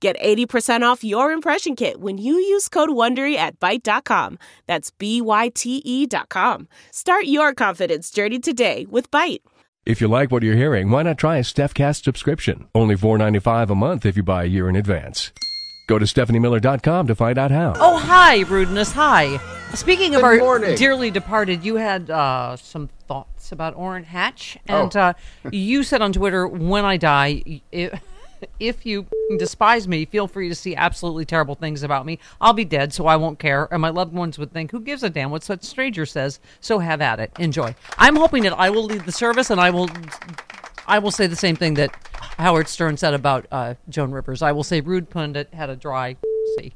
Get 80% off your impression kit when you use code WONDERY at Byte.com. That's B-Y-T-E dot com. Start your confidence journey today with Byte. If you like what you're hearing, why not try a StephCast subscription? Only $4.95 a month if you buy a year in advance. Go to StephanieMiller.com to find out how. Oh, hi, Rudeness. Hi. Speaking of our morning. dearly departed, you had uh, some thoughts about Orrin Hatch. And Oh. uh, you said on Twitter, when I die, if, if you despise me, feel free to see absolutely terrible things about me. I'll be dead, so I won't care. And my loved ones would think, who gives a damn what such stranger says? So have at it. Enjoy. I'm hoping that I will lead the service and I will. I will say the same thing that Howard Stern said about uh, Joan Rivers. I will say Rude Pundit had a dry sea.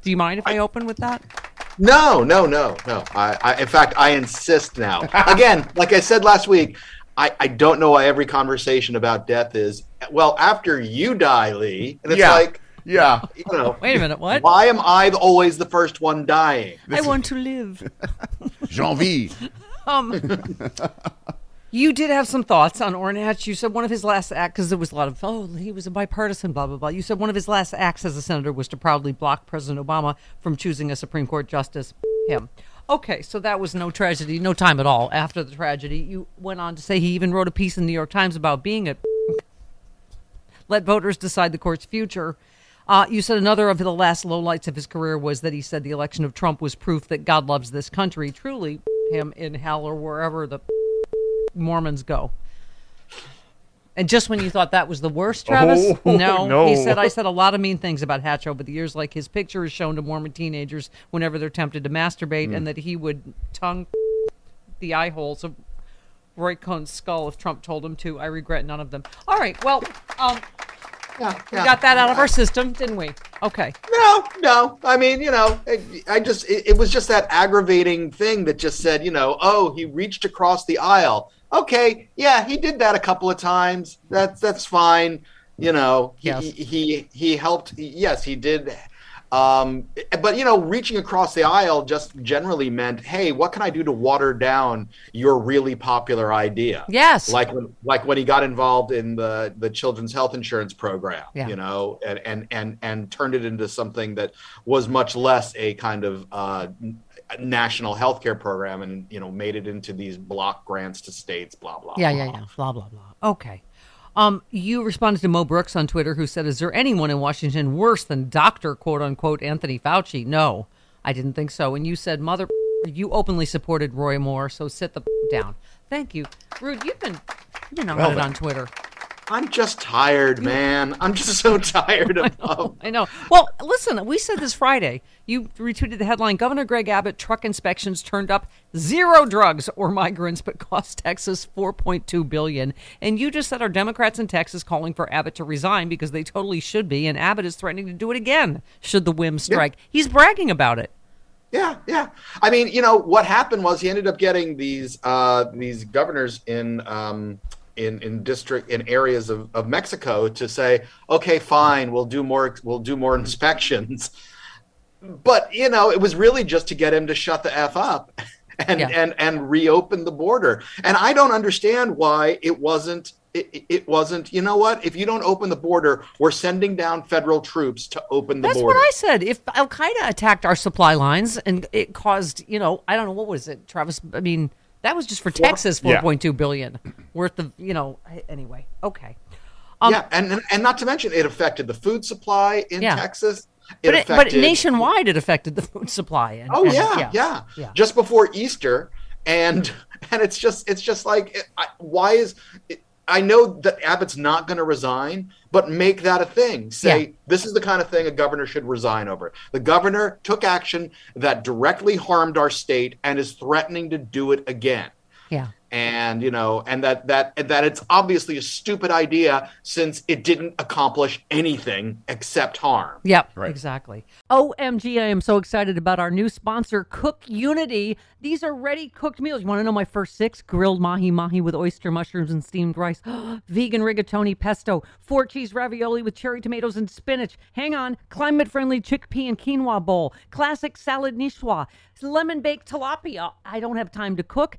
Do you mind if I open with that? No, no, no, no. I, I, in fact, I insist now. Again, like I said last week, I, I don't know why every conversation about death is well after you die, Lee, and it's Yeah. like Yeah. you know. Wait a minute, what? Why am I always the first one dying? I want to live. Janvier. Um, you did have some thoughts on Orrin Hatch. You said one of his last acts, because there was a lot of, oh, he was a bipartisan, blah, blah, blah. You said one of his last acts as a senator was to proudly block President Obama from choosing a Supreme Court justice, him. Okay, so that was no tragedy, no time at all after the tragedy. You went on to say he even wrote a piece in the New York Times about being a let voters decide the court's future. Uh, you said another of the last lowlights of his career was that he said the election of Trump was proof that God loves this country. Truly, him in hell or wherever the Mormons go. And just when you thought that was the worst, Travis, Oh, no, no. he said I said a lot of mean things about Hatch over the years, like his picture is shown to Mormon teenagers whenever they're tempted to masturbate, and that he would tongue the eye holes of Roy Cohn's skull if Trump told him to. I regret none of them. All right, well, um, Yeah, we got that out of our system, didn't we? Okay. No, no. I mean, you know, I, I just it, it was just that aggravating thing that just said, you know, oh, he reached across the aisle. Okay, yeah, he did that a couple of times. That's that's fine. You know, he Yes. he, he he helped. Yes, he did. Um, but you know, reaching across the aisle just generally meant, hey, what can I do to water down your really popular idea? Yes. like when like when he got involved in the the children's health insurance program Yeah. you know and and and and turned it into something that was much less a kind of uh national healthcare program and you know made it into these block grants to states blah blah Yeah, blah. yeah, yeah. Blah blah blah. Okay. Um, you responded to Mo Brooks on Twitter, who said, "Is there anyone in Washington worse than Doctor quote unquote Anthony Fauci?" No, I didn't think so. And you said, "Mother, you openly supported Roy Moore, so sit the down." Thank you, Rude. You've been you've been on Well it on Twitter. I'm just tired man i'm just so tired of, of I know. Well, listen, we said this Friday. You retweeted the headline Governor Greg Abbott truck inspections turned up zero drugs or migrants but cost Texas 4.2 billion. And you just said our Democrats in Texas calling for Abbott to resign because they totally should be and Abbott is threatening to do it again should the whim strike. He's bragging about it. Yeah, yeah. I mean, you know, what happened was he ended up getting these uh, these governors in um, in in district in areas of, of Mexico to say, okay, fine, we'll do more we'll do more inspections. But you know, it was really just to get him to shut the f up and Yeah. and and reopen the border. And I don't understand why it wasn't it, it wasn't. You know what? If you don't open the border, we're sending down federal troops to open the That's border. That's what I said. If Al Qaeda attacked our supply lines and it caused, you know, I don't know what was it, Travis. I mean, that was just for Texas, four Yeah. point two billion worth of, you know. Anyway, okay. Um, yeah, and, and and not to mention it affected the food supply in Yeah. Texas. But, it, but nationwide, it affected the food supply. And, Oh and- yeah, yeah, yeah. Just before Easter, and and it's just it's just like it, I, why is it, I know that Abbott's not going to resign, but make that a thing. Say Yeah. this is the kind of thing a governor should resign over. The governor took action that directly harmed our state and is threatening to do it again. yeah. And you know, and that that that it's obviously a stupid idea since it didn't accomplish anything except harm. Yep, Right. exactly. OMG, I am so excited about our new sponsor, Cook Unity. These are ready cooked meals. You want to know my first six? Grilled mahi mahi with oyster mushrooms and steamed rice, vegan rigatoni pesto, four cheese ravioli with cherry tomatoes and spinach. Hang on, climate friendly chickpea and quinoa bowl, classic salad niçoise, lemon baked tilapia. I don't have time to cook.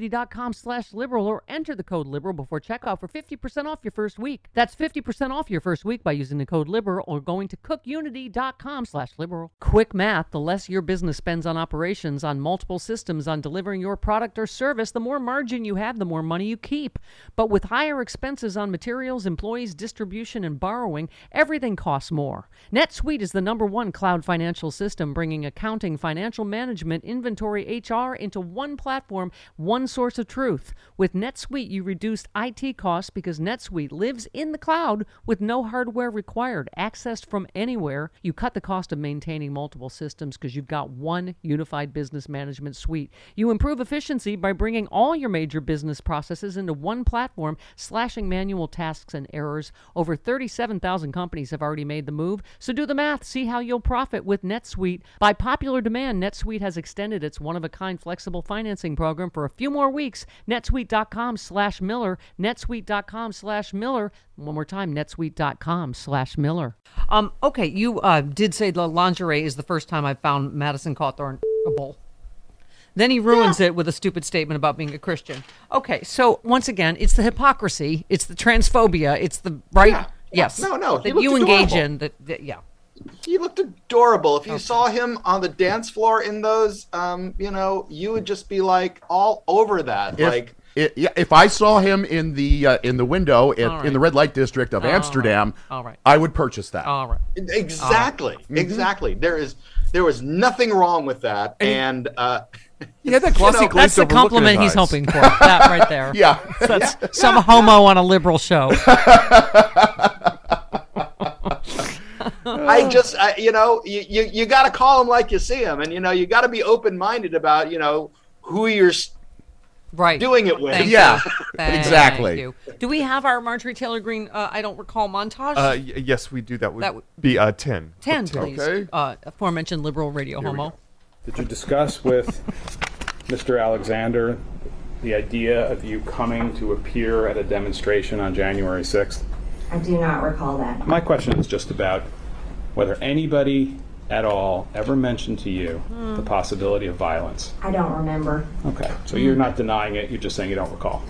cookunity.com slash liberal or enter the code liberal before checkout for 50% off your first week. That's 50% off your first week by using the code liberal or going to cookunity.com slash liberal. Quick math, the less your business spends on operations, on multiple systems, on delivering your product or service, the more margin you have, the more money you keep. But with higher expenses on materials, employees, distribution, and borrowing, everything costs more. NetSuite is the number one cloud financial system, bringing accounting, financial management, inventory, HR into one platform, one source of truth. With NetSuite, you reduce IT costs because NetSuite lives in the cloud with no hardware required, accessed from anywhere. You cut the cost of maintaining multiple systems because you've got one unified business management suite. You improve efficiency by bringing all your major business processes into one platform, slashing manual tasks and errors. Over 37,000 companies have already made the move, so do the math. See how you'll profit with NetSuite. By popular demand, NetSuite has extended its one-of-a-kind flexible financing program for a few more weeks. netsuite.com slash Miller, netsuite.com slash Miller. One more time, netsuite.com slash Miller. Um, okay, you uh, did say the lingerie is the first time I've found Madison Cawthorn a bowl. Then he ruins it with a stupid statement about being a Christian. Okay, so once again, it's the hypocrisy, it's the transphobia, it's the right. Yeah. Yes. No, no, That you engage adorable. in. That, that yeah. He looked adorable. If you saw him on the dance floor in those, um, you know, you would just be like all over that. If, like, i- yeah, if I saw him in the uh, in the window at, All right. in the red light district of Amsterdam, All right. I would purchase that. All right. exactly, Mm-hmm. exactly. There is, there was nothing wrong with that, and uh, he had that glossy know, That's the of a look in compliment he's eyes. hoping for. That right there. Yeah. That's some homo on a liberal show. I just, I, you know, you you, you got to call them like you see them, and you know, you got to be open minded about, you know, who you're Right. doing it with. Thank. Yeah, Thank exactly. you. Do we have our Marjorie Taylor Greene? uh, I don't recall, montage? Uh, y- yes, we do. That would That would- be uh, 10. 10, please. okay. Uh, aforementioned liberal radio homo. Did you discuss with Mr. Alexander the idea of you coming to appear at a demonstration on January 6th? I do not recall that. My question is just about whether anybody at all ever mentioned to you the possibility of violence. I don't remember. Okay, so you're not denying it, you're just saying you don't recall.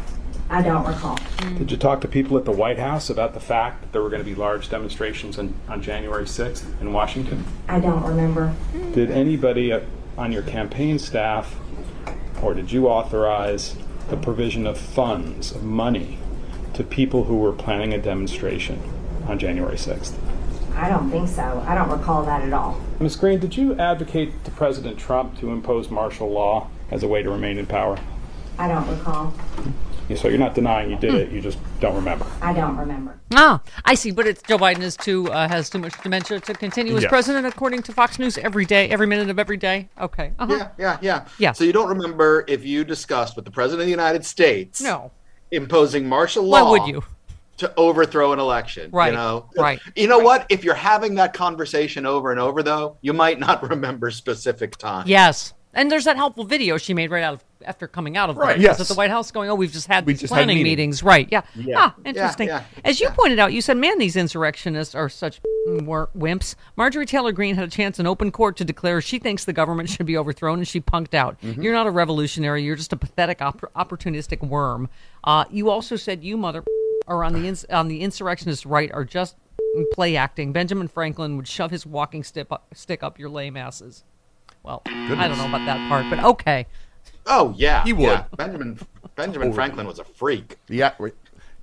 I don't recall. Did you talk to people at the White House about the fact that there were going to be large demonstrations on, on January 6th in Washington? I don't remember. Did anybody uh, on your campaign staff, or did you authorize the provision of funds, of money, to people who were planning a demonstration on January 6th? I don't think so. I don't recall that at all. Ms. Greene, did you advocate to President Trump to impose martial law as a way to remain in power? I don't recall. So you're not denying you did it, you just don't remember. I don't remember. Ah, I see. But it's Joe Biden is too uh, has too much dementia to continue as Yes. president, according to Fox News, every day, every minute of every day. Okay. Uh-huh. Yeah, yeah, yeah. Yeah. So you don't remember if you discussed with the president of the United States No. imposing martial law. Why would you? To overthrow an election. Right, You know, right. You know what? If you're having that conversation over and over, though, you might not remember specific times. Yes. And there's that helpful video she made right out of after coming out of Right, the, yes. at the White House going, oh, we've just had We these just planning meeting. meetings. Right. Yeah. Yeah. Ah, interesting. yeah, As you yeah. pointed out, you said, man, these insurrectionists are such wimps. Marjorie Taylor Greene had a chance in open court to declare she thinks the government should be overthrown, and she punked out. Mm-hmm. You're not a revolutionary. You're just a pathetic, opp- opportunistic worm. Uh, you also said you, mother, are on the ins- on the insurrectionist right are just play acting. Benjamin Franklin would shove his walking stick up, stick up your lame asses. Well, I don't know about that part, but okay. Oh yeah, He would. yeah. Benjamin Benjamin Franklin was a freak. Yeah. wait.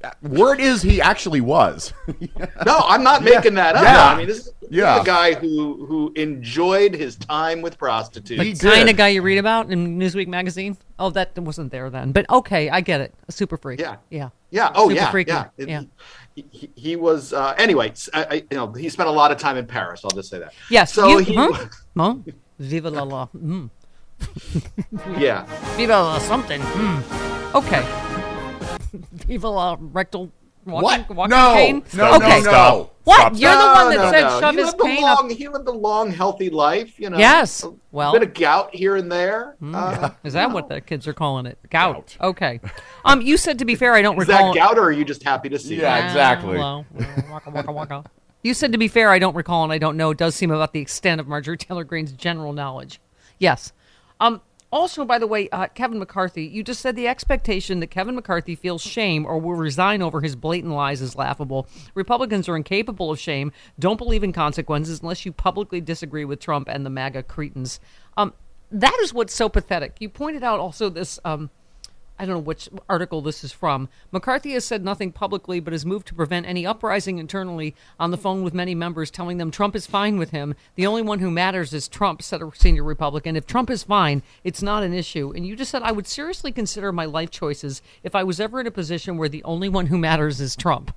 Uh, Word is he actually was. No, I'm not making that up. Yeah. I mean, this is, this is Yeah. a guy who who enjoyed his time with prostitutes. The kind of guy you read about in Newsweek magazine. Oh, that wasn't there then. But okay, I get it. A super freak. Yeah. Yeah. Yeah. Oh, Super yeah. freaky. Yeah. It- Yeah. He, he, was. Uh, anyway, I, I- you know, he spent a lot of time in Paris. I'll just say that. Yes. So you, he. huh? Viva la la. Mm. Yeah. Viva la something. Mm. Okay. Viva la rectal walking, What? walking No. cane. No, no, okay. no. What? Stop. You're the one that no, said no. shove he his lived a cane long, up. He lived a long, healthy life. You know. Yes. A Well- bit of gout here and there. Uh, Is that what the kids are calling it? Gout. Okay. Um, you said to be fair, I don't is recall. that gout, or are you just happy to see? Yeah. it? exactly. Well, waka, waka, waka. You said to be fair, I don't recall and I don't know. It does seem about the extent of Marjorie Taylor Greene's general knowledge. Yes. Um, also, by the way, uh, Kevin McCarthy, you just said the expectation that Kevin McCarthy feels shame or will resign over his blatant lies is laughable. Republicans are incapable of shame, don't believe in consequences unless you publicly disagree with Trump and the MAGA cretins. Um, that is what's so pathetic. You pointed out also this. Um, I don't know which article this is from. McCarthy has said nothing publicly, but has moved to prevent any uprising internally on the phone with many members, telling them Trump is fine with him. The only one who matters is Trump, said a senior Republican. If Trump is fine, it's not an issue. And you just said, I would seriously consider my life choices if I was ever in a position where the only one who matters is Trump.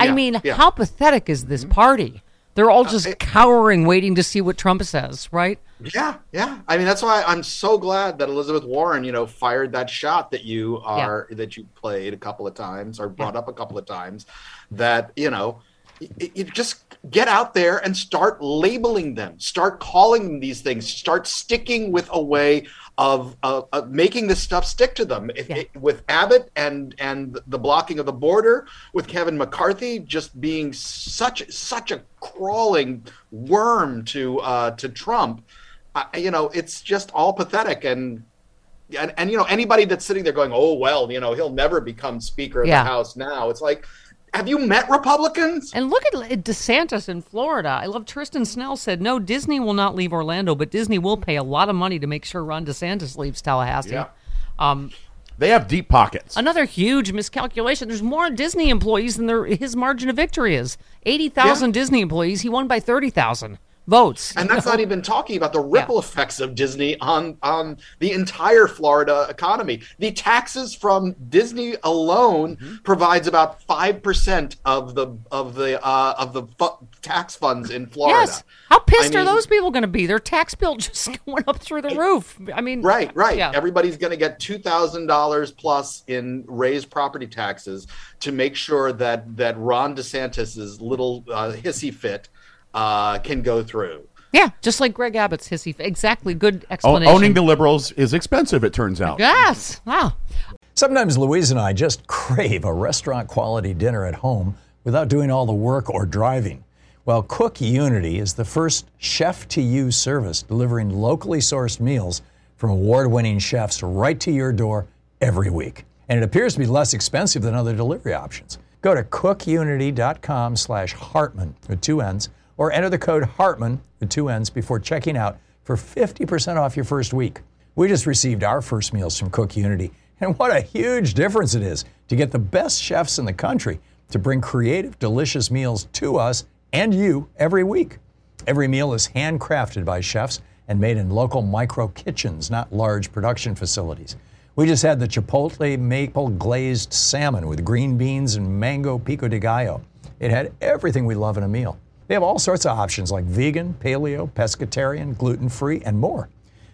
I mean, yeah. how pathetic is this party? They're all uh, just cowering, waiting to see what Trump says, right? Yeah, yeah. I mean, that's why I'm so glad that Elizabeth Warren, you know, fired that shot that you are that you played a couple of times or brought up a couple of times. That you know, you, just get out there and start labeling them, start calling them these things, start sticking with a way of, of, of making this stuff stick to them. If, Yeah. it- with Abbott and and the blocking of the border, with Kevin McCarthy just being such such a crawling worm to uh, to Trump, you know, it's just all pathetic and. And, and you know anybody that's sitting there going, oh well, you know he'll never become Speaker of Yeah. the House now. It's like, have you met Republicans? And look at DeSantis in Florida. I love Tristan Snell said, no, Disney will not leave Orlando, but Disney will pay a lot of money to make sure Ron DeSantis leaves Tallahassee. Yeah. Um, They have deep pockets. another huge miscalculation. There's more Disney employees than there, his margin of victory is. 80,000 Yeah. Disney employees. He won by 30,000 votes. and that's not even talking about the ripple effects of Disney on on the entire Florida economy. The taxes from Disney alone Mm-hmm. provides about five percent of the of the uh, of the fu- tax funds in Florida. Yes. How pissed I are mean- those people going to be? Their tax bill just went up through the roof. I mean, Right, right. Yeah. Everybody's going to get two thousand dollars plus in raised property taxes to make sure that that Ron DeSantis's little uh, hissy fit uh, can go through. yeah, just like Greg Abbott's hissy. Exactly. Good O- explanation. owning the liberals is expensive, it turns out. Yes. Wow. Sometimes Louise and I just crave a restaurant quality dinner at home without doing all the work or driving. Well, Cook Unity is the first chef to you service delivering locally sourced meals from award winning chefs right to your door every week. And it appears to be less expensive than other delivery options. Go to cookunity.com slash Hartmann with two N's or enter the code Hartmann with two N's before checking out for 50% off your first week. We just received our first meals from Cook Unity, and what a huge difference it is to get the best chefs in the country to bring creative, delicious meals to us and you every week. Every meal is handcrafted by chefs and made in local micro kitchens, not large production facilities. We just had the Chipotle maple glazed salmon with green beans and mango pico de gallo. It had everything we love in a meal. They have all sorts of options like vegan, paleo, pescatarian, gluten free, and more.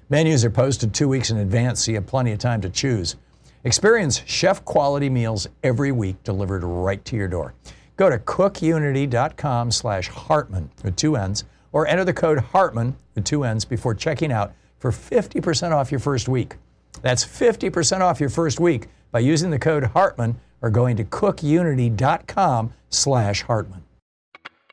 Menus are posted two weeks in advance, so you have plenty of time to choose. Experience chef quality meals every week delivered right to your door. Go to cookunity.com slash Hartmann with two N's or enter the code Hartmann with two N's before checking out for 50% off your first week. That's 50% off your first week by using the code Hartmann or going to cookunity.com slash Hartmann.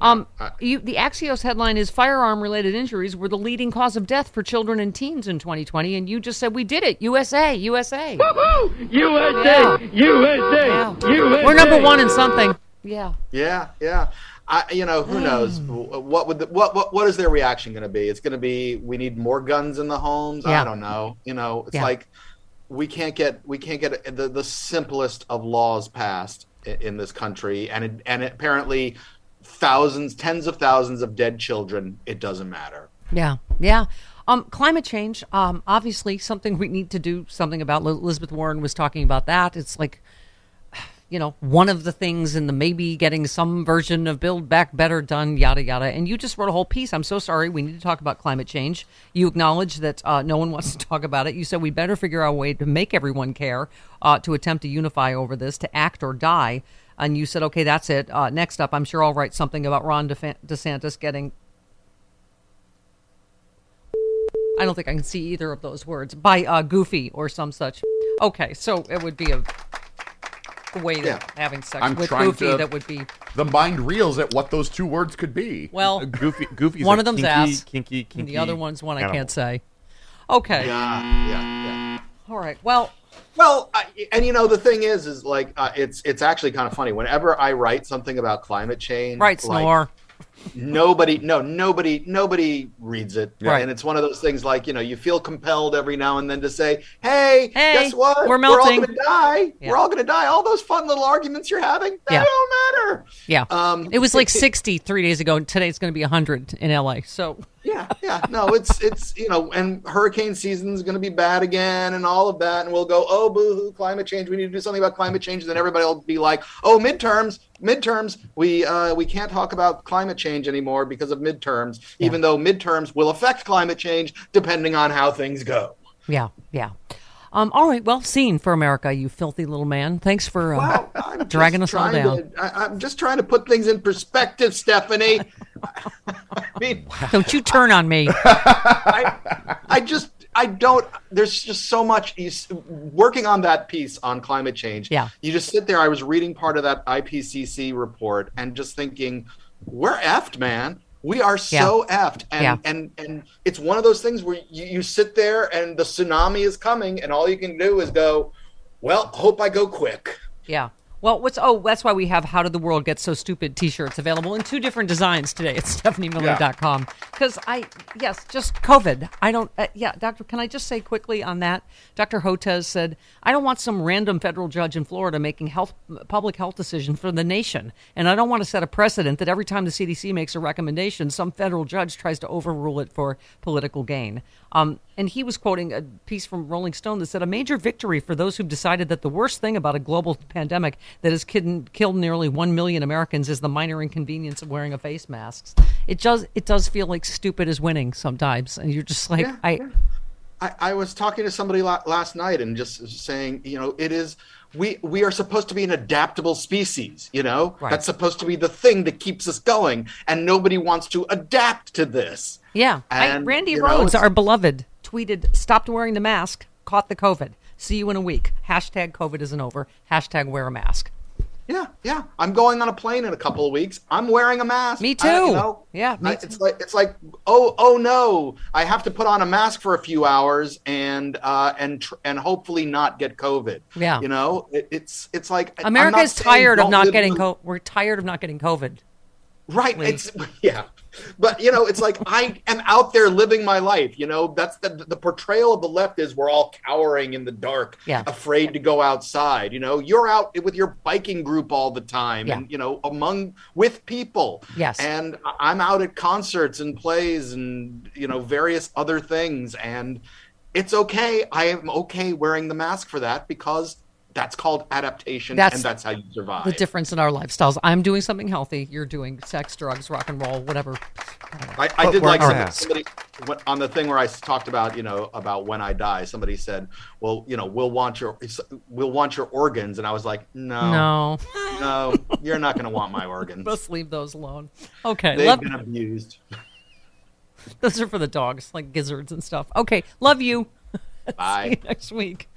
Um, you, the Axios headline is firearm-related injuries were the leading cause of death for children and teens in 2020, and you just said we did it. USA, USA. USA, USA, Yeah. USA. We're number one in something. Yeah. Yeah, yeah. I, you know, who knows what would the, what what what is their reaction going to be? It's going to be we need more guns in the homes. Yeah. I don't know. You know, it's Yeah. like we can't get we can't get the the simplest of laws passed in, in this country, and it, and apparently thousands, tens of thousands of dead children. It doesn't matter. Yeah, yeah. Um, climate change, um, obviously something we need to do something about. Li- Elizabeth Warren was talking about that. It's like, you know, one of the things in the maybe getting some version of Build Back Better done, yada yada. And you just wrote a whole piece. I'm so sorry. We need to talk about climate change. You acknowledge that uh, no one wants to talk about it. You said we better figure out a way to make everyone care, uh, to attempt to unify over this, to act or die. And you said, okay, that's it. Uh, next up, I'm sure I'll write something about Ron DeFan- DeSantis getting I don't think I can see either of those words by uh, Goofy or some such. Okay, so it would be a, a way Yeah. of having sex I'm with Goofy to- that would be The mind reels at what those two words could be. well. Goofy, Goofy's one of them's kinky, ass, kinky, and the other one's one I can't say. Okay, Yeah, yeah, yeah. all right. Well, Well, I, and you know the thing is, is like uh, it's it's actually kind of funny. Whenever I write something about climate change, right, like, snore. Nobody no nobody nobody reads it Right. and it's one of those things like you know you feel compelled every now and then to say hey, Hey, guess what we're melting we're all gonna die Yeah. we're all gonna die all those fun little arguments you're having they Yeah. don't matter Yeah, um it was like 60 three days ago, and today it's going to be 100 in LA. So yeah yeah no it's it's you know and hurricane season's going to be bad again and all of that and we'll go oh boo-hoo climate change we need to do something about climate change and then everybody will be like oh midterms midterms we uh we can't talk about climate change anymore because of midterms even though midterms will affect climate change depending on how things go yeah, yeah. Um, all right. Well, seen for America, you filthy little man. Thanks for uh, Wow, dragging us all down. to- I, I'm just trying to put things in perspective, Stephanie. I mean, Don't you turn on me. I, I just I don't. There's just so much. You, working on that piece on climate change. Yeah. You just sit there. I was reading part of that IPCC report and just thinking, we're effed, man. We are so effed, and Yeah. and and it's one of those things where you, you sit there and the tsunami is coming, and all you can do is go, well, hope I go quick. Yeah. Well, what's oh, that's why we have "How Did the World Get So Stupid" T-shirts available in two different designs today at StephanieMiller.com. Because I, yes, just COVID. I don't. Uh, yeah, Doctor, can I just say quickly on that? Dr. Hotez said, "I don't want some random federal judge in Florida making health public health decisions for the nation, and I don't want to set a precedent that every time the CDC makes a recommendation, some federal judge tries to overrule it for political gain." Um, and he was quoting a piece from Rolling Stone that said, "A major victory for those who've decided that the worst thing about a global pandemic that has kid- killed nearly one million Americans is the minor inconvenience of wearing a face mask." It does. It does feel like stupid is winning sometimes, and you're just like, Yeah, I. yeah. I, I was talking to somebody la- last night and just saying, you know, it is we we are supposed to be an adaptable species, you know, Right. that's supposed to be the thing that keeps us going, and nobody wants to adapt to this. Yeah, I, And, Randy you know, Rhodes, our beloved, tweeted, "Stopped wearing the mask, caught the COVID. See you in a week. Hashtag COVID isn't over. Hashtag wear a mask." Yeah, yeah. I'm going on a plane in a couple of weeks. I'm wearing a mask. Me I- too. you know, Yeah, me I- too. it's like it's like oh oh no, I have to put on a mask for a few hours and uh, and tr- and hopefully not get COVID. Yeah. you know, it, it's it's like America is tired of don't getting COVID. We're tired of not getting COVID. Right. Please. It's yeah. But you know, it's like I am out there living my life. You know, that's the the portrayal of the left is we're all cowering in the dark, Yeah. afraid to go outside. You know, you're out with your biking group all the time, Yeah. and you know, among with people. Yes. and I'm out at concerts and plays and you know various other things, and it's okay. I am okay wearing the mask for that because that's called adaptation, That's and that's how you survive. The difference in our lifestyles. I'm doing something healthy. You're doing sex, drugs, rock and roll, whatever. I, I did like a somebody, somebody when- on the thing where I talked about you know about when I die. Somebody said, "Well, you know, we'll want your we'll want your organs," and I was like, "No, No, no, you're not going to want my organs. let's leave those alone. Okay, They've love, been abused." those are for the dogs, like gizzards and stuff. Okay, love you. See Bye. you next week.